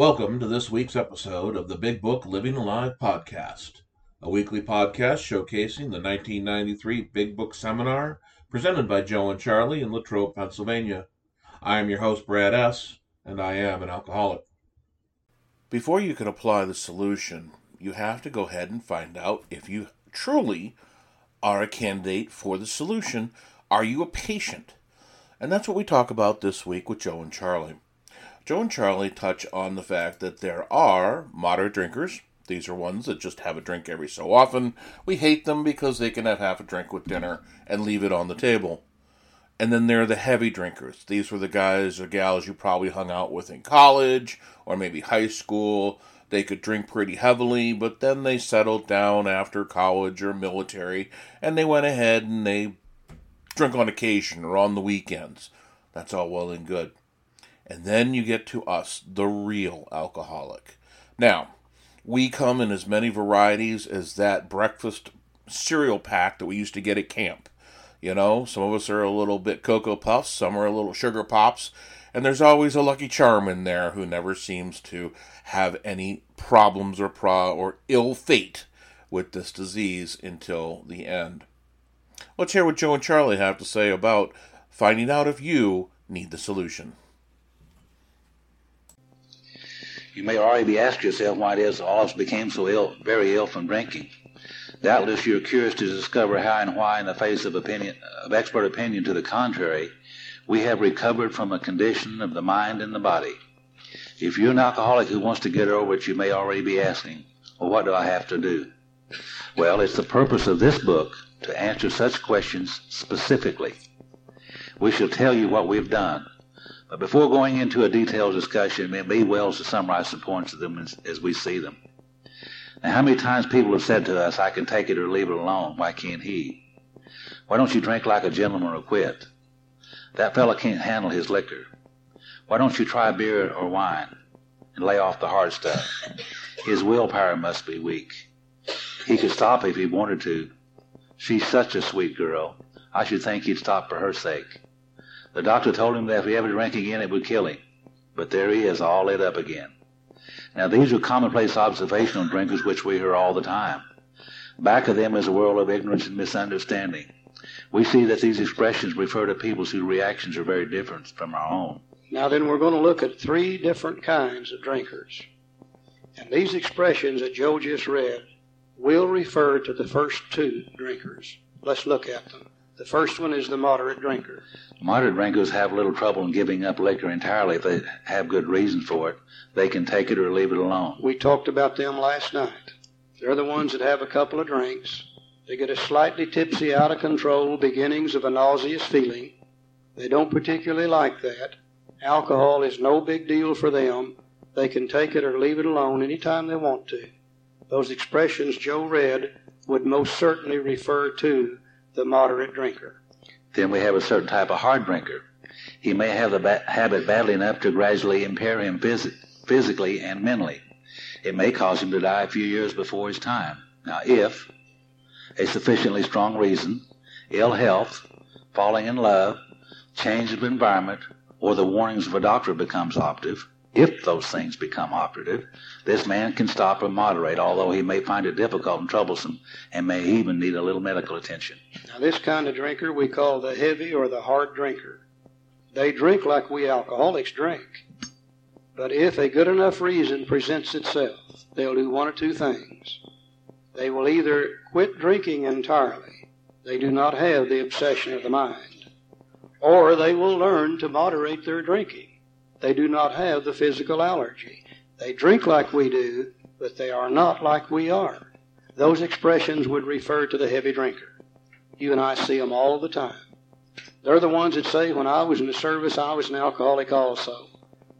Welcome to this week's episode of the Big Book Living Alive podcast, a weekly podcast showcasing the 1993 Big Book Seminar presented by Joe and Charlie in Latrobe, Pennsylvania. I am your host, Brad S., and I am an alcoholic. Before you can apply the solution, you have to go ahead and find out if you truly are a candidate for the solution. Are you a patient? And that's what we talk about this week with Joe and Charlie. Joe and Charlie touch on the fact that there are moderate drinkers. These are ones that just have a drink every so often. We hate them because they can have half a drink with dinner and leave it on the table. And then there are the heavy drinkers. These were the guys or gals you probably hung out with in college or maybe high school. They could drink pretty heavily, but then they settled down after college or military and they went ahead and they drink on occasion or on the weekends. That's all well and good. And then you get to us, the real alcoholic. Now, we come in as many varieties as that breakfast cereal pack that we used to get at camp. You know, some of us are a little bit Cocoa Puffs, some are a little Sugar Pops, and there's always a Lucky Charm in there who never seems to have any problems or pro or ill fate with this disease until the end. Let's hear what Joe and Charlie have to say about finding out if you need the solution. You may already be asking yourself why it is of became so ill, very ill from drinking. Doubtless you're curious to discover how and why, in the face of opinion, of expert opinion to the contrary, we have recovered from a condition of the mind and the body. If you're an alcoholic who wants to get over it, you may already be asking, well, what do I have to do? Well, it's the purpose of this book to answer such questions specifically. We shall tell you what we've done, but before going into a detailed discussion, it may be well to summarize the points of them as, we see them. Now, how many times people have said to us, I can take it or leave it alone. Why can't he? Why don't you drink like a gentleman or quit? That fellow can't handle his liquor. Why don't you try beer or wine and lay off the hard stuff? His willpower must be weak. He could stop if he wanted to. She's such a sweet girl. I should think he'd stop for her sake. The doctor told him that if he ever drank again, it would kill him. But there he is, all lit up again. Now, these are commonplace observational drinkers which we hear all the time. Back of them is a world of ignorance and misunderstanding. We see that these expressions refer to people whose reactions are very different from our own. Now, then, we're going to look at three different kinds of drinkers. And these expressions that Joe just read will refer to the first two drinkers. Let's look at them. The first one is the moderate drinker. Moderate drinkers have little trouble in giving up liquor entirely if they have good reason for it. They can take it or leave it alone. We talked about them last night. They're the ones that have a couple of drinks. They get a slightly tipsy, out of control beginnings of a nauseous feeling. They don't particularly like that. Alcohol is no big deal for them. They can take it or leave it alone anytime they want to. Those expressions Joe read would most certainly refer to the moderate drinker. Then we have a certain type of hard drinker. He may have the ba- habit badly enough to gradually impair him phys- physically and mentally. It may cause him to die a few years before his time. Now, if a sufficiently strong reason, ill health, falling in love, change of environment, or the warnings of a doctor becomes operative, if those things become operative, this man can stop or moderate, although he may find it difficult and troublesome and may even need a little medical attention. Now, this kind of drinker we call the heavy or the hard drinker. They drink like we alcoholics drink. But if a good enough reason presents itself, they'll do one or two things. They will either quit drinking entirely, they do not have the obsession of the mind, or they will learn to moderate their drinking. They do not have the physical allergy. They drink like we do, but they are not like we are. Those expressions would refer to the heavy drinker. You and I see them all the time. They're the ones that say, when I was in the service, I was an alcoholic also.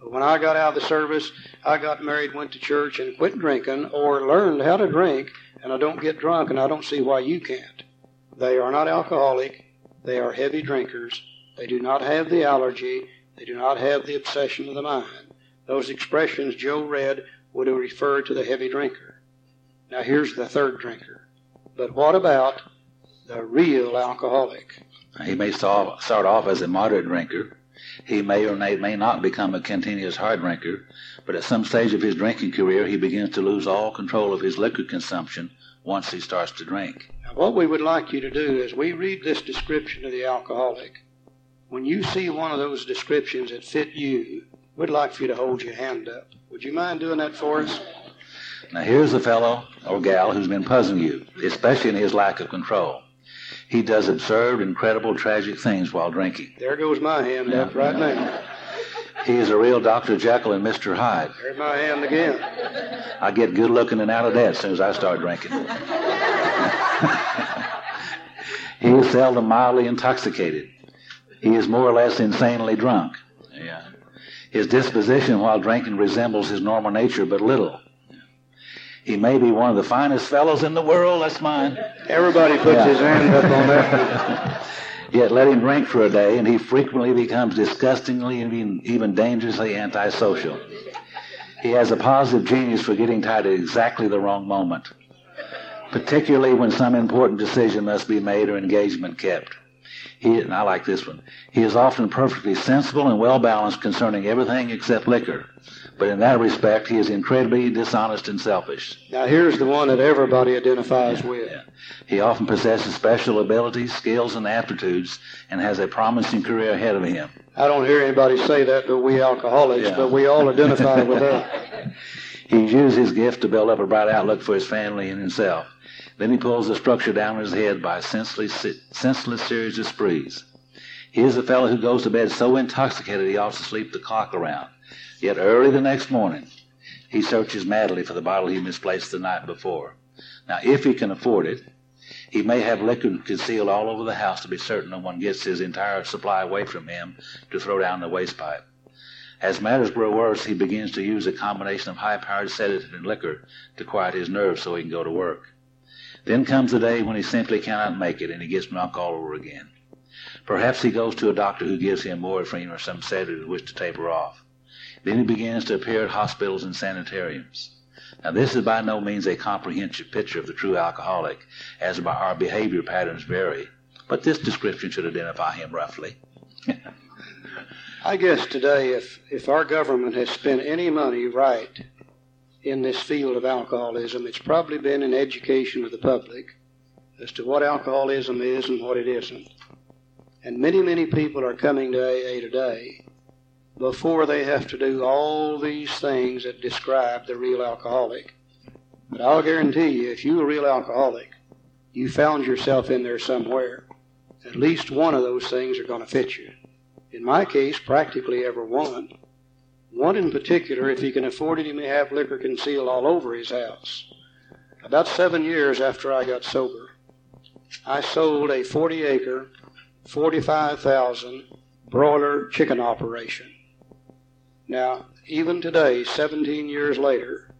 But when I got out of the service, I got married, went to church, and quit drinking, or learned how to drink, and I don't get drunk, and I don't see why you can't. They are not alcoholic. They are heavy drinkers. They do not have the allergy. They do not have the obsession of the mind. Those expressions Joe read would have referred to the heavy drinker. Now here's the third drinker. But what about the real alcoholic? He may start off as a moderate drinker. He may or may not become a continuous hard drinker, but at some stage of his drinking career, he begins to lose all control of his liquor consumption once he starts to drink. Now, what we would like you to do is we read this description of the alcoholic. When you see one of those descriptions that fit you, we'd like for you to hold your hand up. Would you mind doing that for us? Now, here's a fellow or gal who's been puzzling you, especially in his lack of control. He does absurd, incredible, tragic things while drinking. There goes my hand up right now. He is a real Dr. Jekyll and Mr. Hyde. There's my hand again. I get good looking and out of that as soon as I start drinking. he is seldom mildly intoxicated. He is more or less insanely drunk. Yeah. His disposition while drinking resembles his normal nature but little. He may be one of the finest fellows in the world. That's mine. Everybody puts yeah. his hand up on that. Yet let him drink for a day, and he frequently becomes disgustingly and even dangerously antisocial. He has a positive genius for getting tired at exactly the wrong moment, particularly when some important decision must be made or engagement kept. He, and I like this one. He is often perfectly sensible and well balanced concerning everything except liquor. But in that respect, he is incredibly dishonest and selfish. Now, here's the one that everybody identifies yeah, with. Yeah. He often possesses special abilities, skills, and aptitudes, and has a promising career ahead of him. I don't hear anybody say that but we alcoholics, yeah. but we all identify with that. He uses his gift to build up a bright outlook for his family and himself. Then he pulls the structure down on his head by a senseless, senseless series of sprees. He is the fellow who goes to bed so intoxicated he ought to sleep the clock around. Yet early the next morning, he searches madly for the bottle he misplaced the night before. Now, if he can afford it, he may have liquor concealed all over the house to be certain no one gets his entire supply away from him to throw down the waste pipe. As matters grow worse, he begins to use a combination of high powered sedative and liquor to quiet his nerves so he can go to work. Then comes the day when he simply cannot make it and he gets drunk all over again. Perhaps he goes to a doctor who gives him morphine or some sedative with which to taper off. Then he begins to appear at hospitals and sanitariums. Now, this is by no means a comprehensive picture of the true alcoholic, as our behavior patterns vary, but this description should identify him roughly. I guess today, if, if our government has spent any money right in this field of alcoholism, it's probably been in education of the public as to what alcoholism is and what it isn't. And many, many people are coming to AA today before they have to do all these things that describe the real alcoholic. But I'll guarantee you, if you're a real alcoholic, you found yourself in there somewhere. At least one of those things are going to fit you. In my case, practically every one. One in particular, if he can afford it, he may have liquor concealed all over his house. About seven years after I got sober, I sold a 40 acre, 45,000 broiler chicken operation. Now, even today, 17 years later,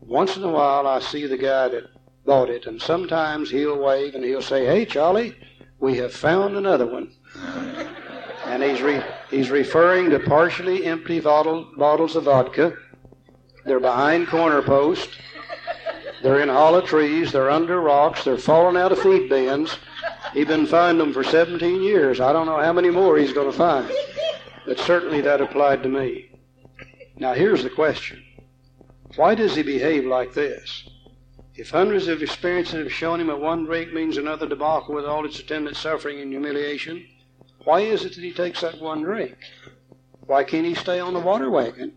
once in a while I see the guy that bought it, and sometimes he'll wave and he'll say, Hey, Charlie, we have found another one. and he's, re- he's referring to partially empty bottle- bottles of vodka. They're behind corner posts. They're in hollow trees. They're under rocks. They're falling out of feed bins. He's been finding them for 17 years. I don't know how many more he's going to find. But certainly that applied to me. Now, here's the question Why does he behave like this? If hundreds of experiences have shown him that one drink means another debacle with all its attendant suffering and humiliation, why is it that he takes that one drink? Why can't he stay on the water wagon?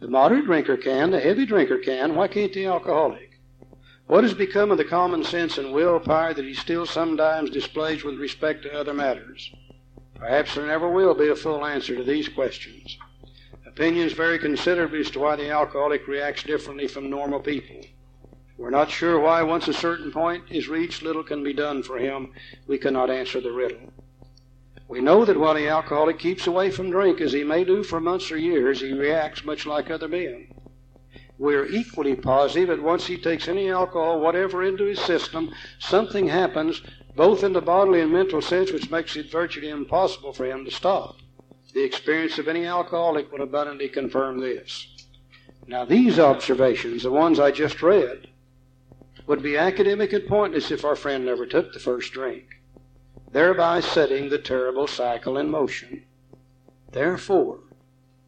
The moderate drinker can, the heavy drinker can. Why can't the alcoholic? What has become of the common sense and willpower that he still sometimes displays with respect to other matters? Perhaps there never will be a full answer to these questions. Opinions vary considerably as to why the alcoholic reacts differently from normal people. We're not sure why, once a certain point is reached, little can be done for him. We cannot answer the riddle. We know that while the alcoholic keeps away from drink, as he may do for months or years, he reacts much like other men. We're equally positive that once he takes any alcohol, whatever, into his system, something happens, both in the bodily and mental sense, which makes it virtually impossible for him to stop. The experience of any alcoholic would abundantly confirm this. Now, these observations, the ones I just read, would be academic and pointless if our friend never took the first drink, thereby setting the terrible cycle in motion. Therefore,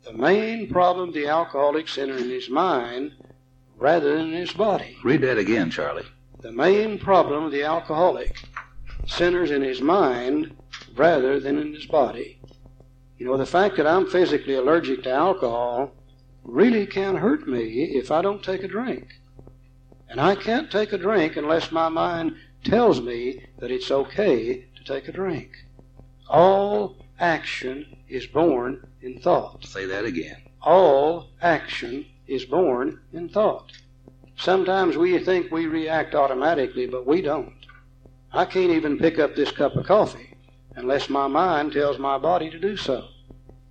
the main problem the alcoholic centers in his mind rather than his body. Read that again, Charlie. The main problem of the alcoholic centers in his mind rather than in his body. You know, the fact that I'm physically allergic to alcohol really can't hurt me if I don't take a drink. And I can't take a drink unless my mind tells me that it's okay to take a drink. All action is born in thought. Say that again. All action is born in thought. Sometimes we think we react automatically, but we don't. I can't even pick up this cup of coffee unless my mind tells my body to do so.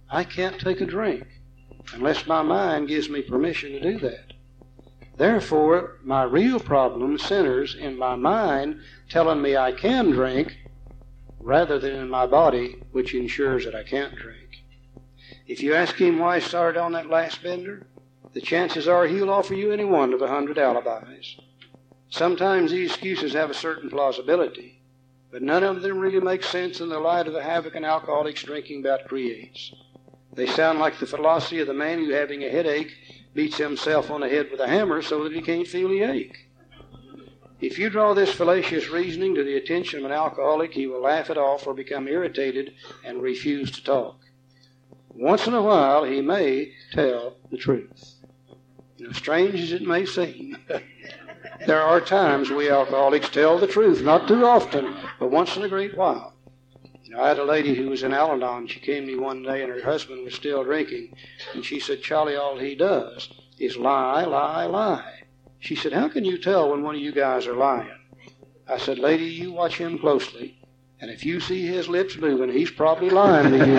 I can't take a drink unless my mind gives me permission to do that. Therefore, my real problem centers in my mind telling me I can drink rather than in my body, which ensures that I can't drink. If you ask him why he started on that last bender, the chances are he'll offer you any one of a hundred alibis. Sometimes these excuses have a certain plausibility, but none of them really make sense in the light of the havoc an alcoholic's drinking bout creates. They sound like the philosophy of the man who, having a headache, beats himself on the head with a hammer so that he can't feel the ache. If you draw this fallacious reasoning to the attention of an alcoholic, he will laugh it off or become irritated and refuse to talk. Once in a while, he may tell the truth. Know, strange as it may seem, there are times we alcoholics tell the truth, not too often, but once in a great while. You know, I had a lady who was in Al Anon. She came to me one day and her husband was still drinking. And she said, Charlie, all he does is lie, lie, lie. She said, How can you tell when one of you guys are lying? I said, Lady, you watch him closely. And if you see his lips moving, he's probably lying to you.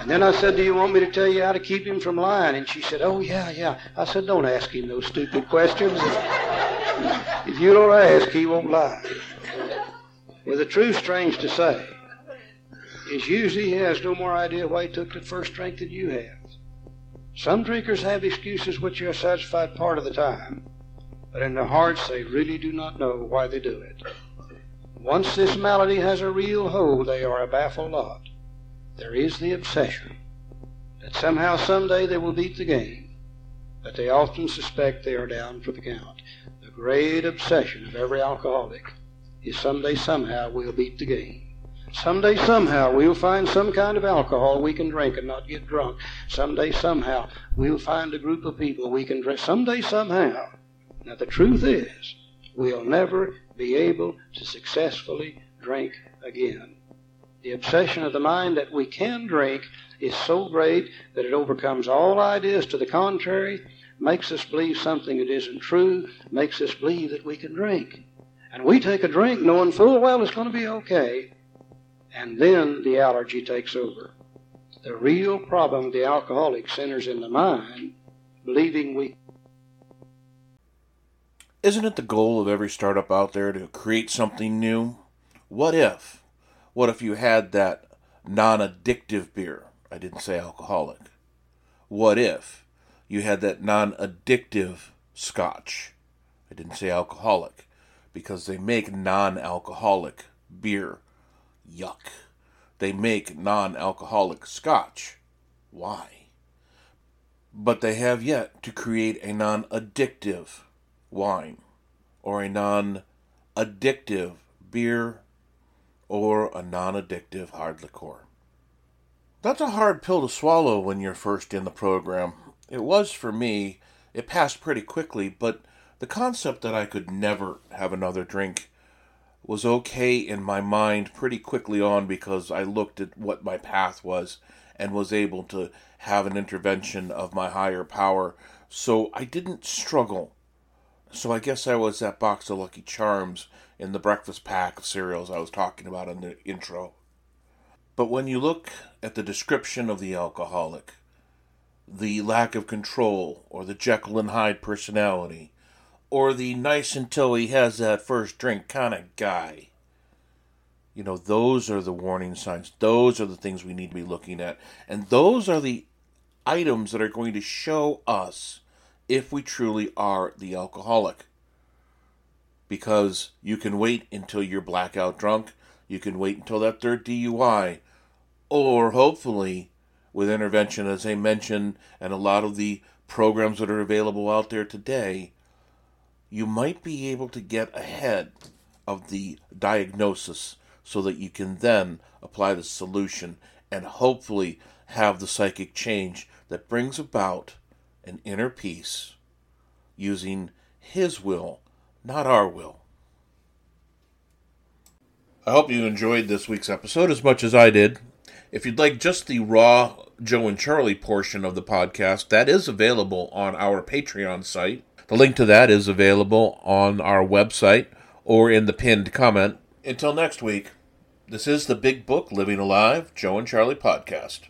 And then I said, Do you want me to tell you how to keep him from lying? And she said, Oh, yeah, yeah. I said, Don't ask him those stupid questions. If you don't ask, he won't lie. Well, the truth, strange to say, is usually he has no more idea why he took the first drink than you have. Some drinkers have excuses which are satisfied part of the time, but in their hearts they really do not know why they do it. Once this malady has a real hold, they are a baffled lot there is the obsession that somehow, someday they will beat the game, but they often suspect they are down for the count. The great obsession of every alcoholic is someday, somehow, we'll beat the game. Someday, somehow, we'll find some kind of alcohol we can drink and not get drunk. Someday, somehow, we'll find a group of people we can drink. Someday, somehow. Now, the truth is, we'll never be able to successfully drink again. The obsession of the mind that we can drink is so great that it overcomes all ideas to the contrary, makes us believe something that isn't true, makes us believe that we can drink. And we take a drink knowing full well it's going to be okay, and then the allergy takes over. The real problem with the alcoholic centers in the mind, believing we. Isn't it the goal of every startup out there to create something new? What if? What if you had that non addictive beer? I didn't say alcoholic. What if you had that non addictive scotch? I didn't say alcoholic because they make non alcoholic beer. Yuck. They make non alcoholic scotch. Why? But they have yet to create a non addictive wine or a non addictive beer or a non addictive hard liqueur. That's a hard pill to swallow when you're first in the program. It was for me. It passed pretty quickly, but the concept that I could never have another drink was okay in my mind pretty quickly on because I looked at what my path was and was able to have an intervention of my higher power. So I didn't struggle. So I guess I was that box of Lucky Charms in the breakfast pack of cereals I was talking about in the intro. But when you look at the description of the alcoholic, the lack of control, or the Jekyll and Hyde personality, or the nice until he has that first drink kind of guy, you know, those are the warning signs. Those are the things we need to be looking at. And those are the items that are going to show us if we truly are the alcoholic because you can wait until you're blackout drunk. You can wait until that third DUI, or hopefully, with intervention, as I mentioned, and a lot of the programs that are available out there today, you might be able to get ahead of the diagnosis so that you can then apply the solution and hopefully have the psychic change that brings about an inner peace using His will, not our will. I hope you enjoyed this week's episode as much as I did. If you'd like just the raw Joe and Charlie portion of the podcast, that is available on our Patreon site. The link to that is available on our website or in the pinned comment. Until next week, this is the Big Book Living Alive Joe and Charlie podcast.